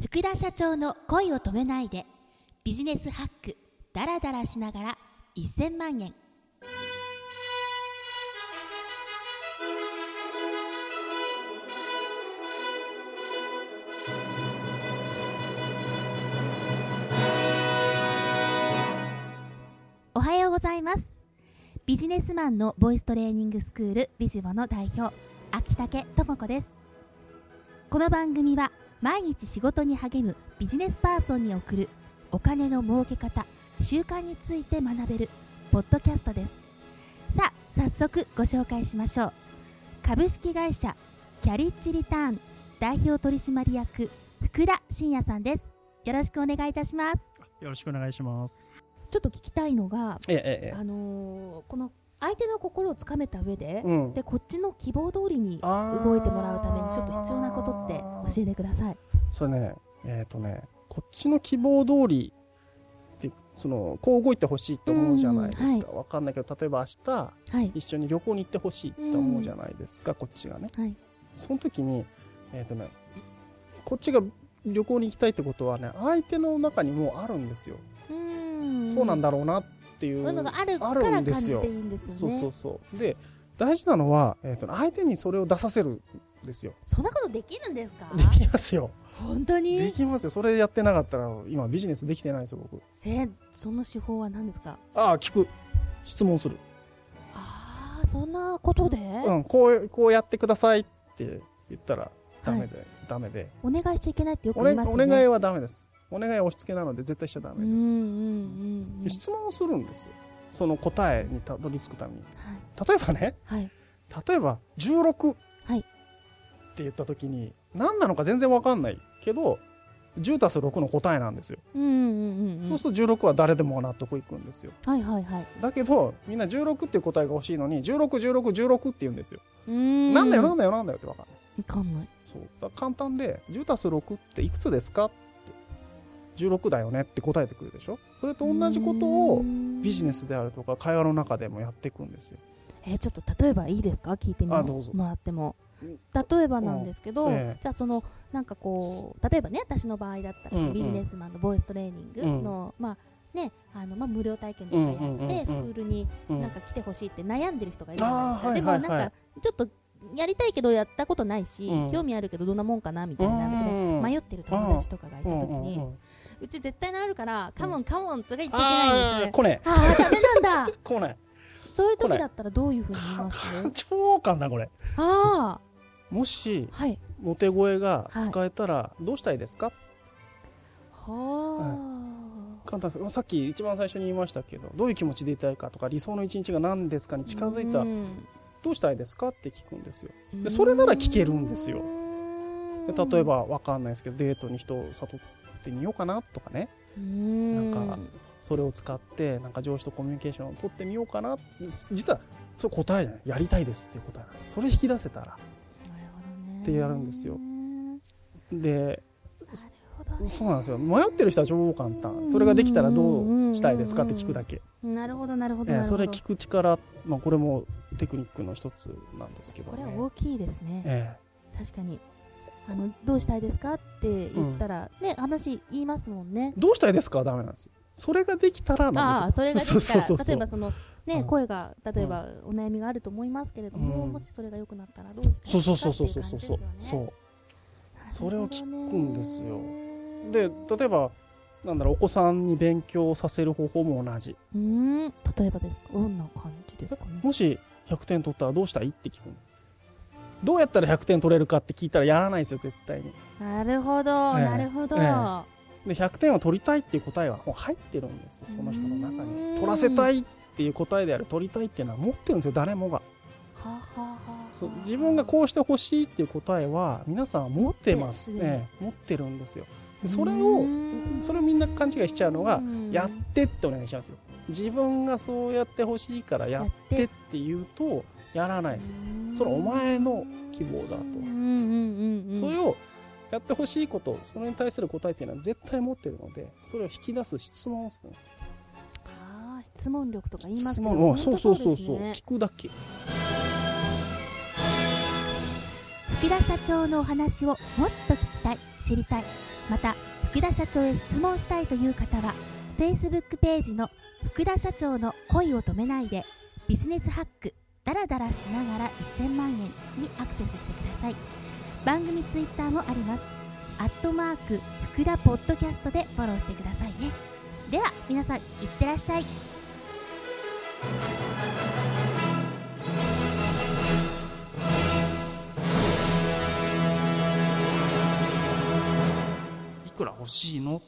福田社長の恋を止めないでビジネスハックダラダラしながら1000万円。おはようございます。ビジネスマンのボイストレーニングスクールビジボの代表秋竹智子です。この番組は毎日仕事に励むビジネスパーソンに送るお金の儲け方習慣について学べるポッドキャストですさあ早速ご紹介しましょう株式会社キャリッジリターン代表取締役福田真也さんですよろしくお願いいたしますよろしくお願いします。ちょっと聞きたいのがええええあのーこの相手の心をつかめた上で、うん。でこっちの希望通りに動いてもらうためにちょっと必要なことって教えてください。それね、えっ、とね、こっちの希望通りって、その、こう動いてほしいと思うじゃないですか。わ、かんないけど、例えば明日、はい。一緒に旅行に行ってほしいって思うじゃないですか、こっちがね。はい。その時に、えっ、とね、こっちが旅行に行きたいってことはね、相手の中にもうあるんですよ。そうなんだろうなっていう。そういうのがあるかあら感じていいんですよね。そうそうそう。で、大事なのは、えっ、と、相手にそれを出させるんですよ。そんなことできるんですか？できますよ。本当でに？きますよ。それやってなかったら、今ビジネスできてないですよ、僕。えーその手法は何ですか？ああ、聞く。質問する。ああそんなことで、うん、こう、こうやってくださいって言ったら、ダメで、ダメで。お願いしちゃいけないってよく言いますよね。お願いはダメです。お願いは押し付けなので絶対しちゃダメです。うんうんうんうん。で質問をするんですよ。その答えにたどり着くために。はい例えばね、はい例えば16っはいて言った時に、何なのか全然わかんないけど、10たす6の答えなんですよ。うんうんうんうん。そうすると16は誰でも納得いくんですよ。はいはいはい。だけど、みんな16っていう答えが欲しいのに、16、16、16って言うんですよ。んなんだよなんだよなんだよってわかんない。いかんない。そう。簡単で、10たす6っていくつですかって。16だよねって答えてくるでしょ？それと同じことをビジネス。スであるとか会話の中でもやっていくんですよ。えーちょっと例えばいいですか？聞いてみもらっても。うん。例えばなんですけど、うん。ええ。じゃあそのなんかこう例えばね私の場合だったら、うんうん。ビジネスマンのボイストレーニングの、まあねあのまあ、無料体験とかやって、うんうんうん。うんスクールにうんなんか来てほしいって悩んでる人がいるじゃないですか、でもなんか、はいはいはちょっとやりたいけどやったことないし、うん。興味あるけどどんなもんかなみたいなうん迷ってる友達とかがいた時に、うち絶対なるから、カモンカモンとか言っちゃいけないんですよね。あー来ね。ああ、ダメなんだ。え 来ないそういう時だったらどういうふうに言います？超簡単これ。ああ、もしはい。モテ声が使えたらどうしたいですか、は簡単です。さっき一番最初に言いましたけどどういう気持ちでいたいかとか理想の一日が何ですかにあ。近づいたうん。どうしたいですか？って聞くんですよ。でそれなら聞けるんですよ。で例え、ばわかんないですけどデートに人を誘ってみようかなとかね。うん。なんかそれを使ってなんか上司とコミュニケーションを取ってみようかな実はそれ答えじゃない。やりたいですっていう答えなんですそれ引き出せたら。なるほどね。ってやるんですよ。なでそうなんですよ。迷ってる人は超簡単。それができたらどうしたいですかって聞くだけ、なるほど、なるほど。ええなるほど。それ聞く力、まあ、これもテクニックの一つなんですけど、ね。これは大きいですね。え。確かに。あの、どうしたいですかって言ったら、ね、話言いますもんね。え。どうしたいですか？はダメなんですよ。それができたらなんああ、ですよ。それができたら、例えばその、ね、うん。声が、例えばお悩みがあると思いますけれども、うん。もしそれが良くなったらどうしたいですかそうそうそうそうそうそうう。それを聞くんですよ。で例えばなんだろうお子さんに勉強させる方法も同じ。うーん。例えばですか？どんな感じですかね？もし100点取ったらどうしたい？って聞くのどうやったら100点取れるかって聞いたらやらないですよ絶対に。なるほど、ええ。なるほど、えで100点を取りたいっていう答えはもう入ってるんですよその人の中に。取らせたいっていう答えである取りたいっていうのは持ってるんですよ誰もが。はあはあはあそう自分がこうしてほしいっていう答えは皆さんは持ってます持ってるね。持ってるんですよ。でそれをそれをみんな勘違いしちゃうのがうん。やってってお願いしちゃうんですよ。自分がそうやってほしいからやってって言うとやらないです。それお前の希望だと。それをやってほしいことそれに対する答えっていうのは絶対持ってるのでそれを引き出す質問をするんですよ。ああ質問力とか言います質けそうそうそうそう。聞くだけ。福田社長のお話をもっと聞きたい知りたい。また福田社長へ質問したいという方は Facebook ページの福田社長の恋を止めないでビジネスハックダラダラしながら1000万円にアクセスしてください。番組ツイッターもあります。アットマーク福田ポッドキャストでフォローしてくださいね。では皆さんいってらっしゃい。いくら欲しいの？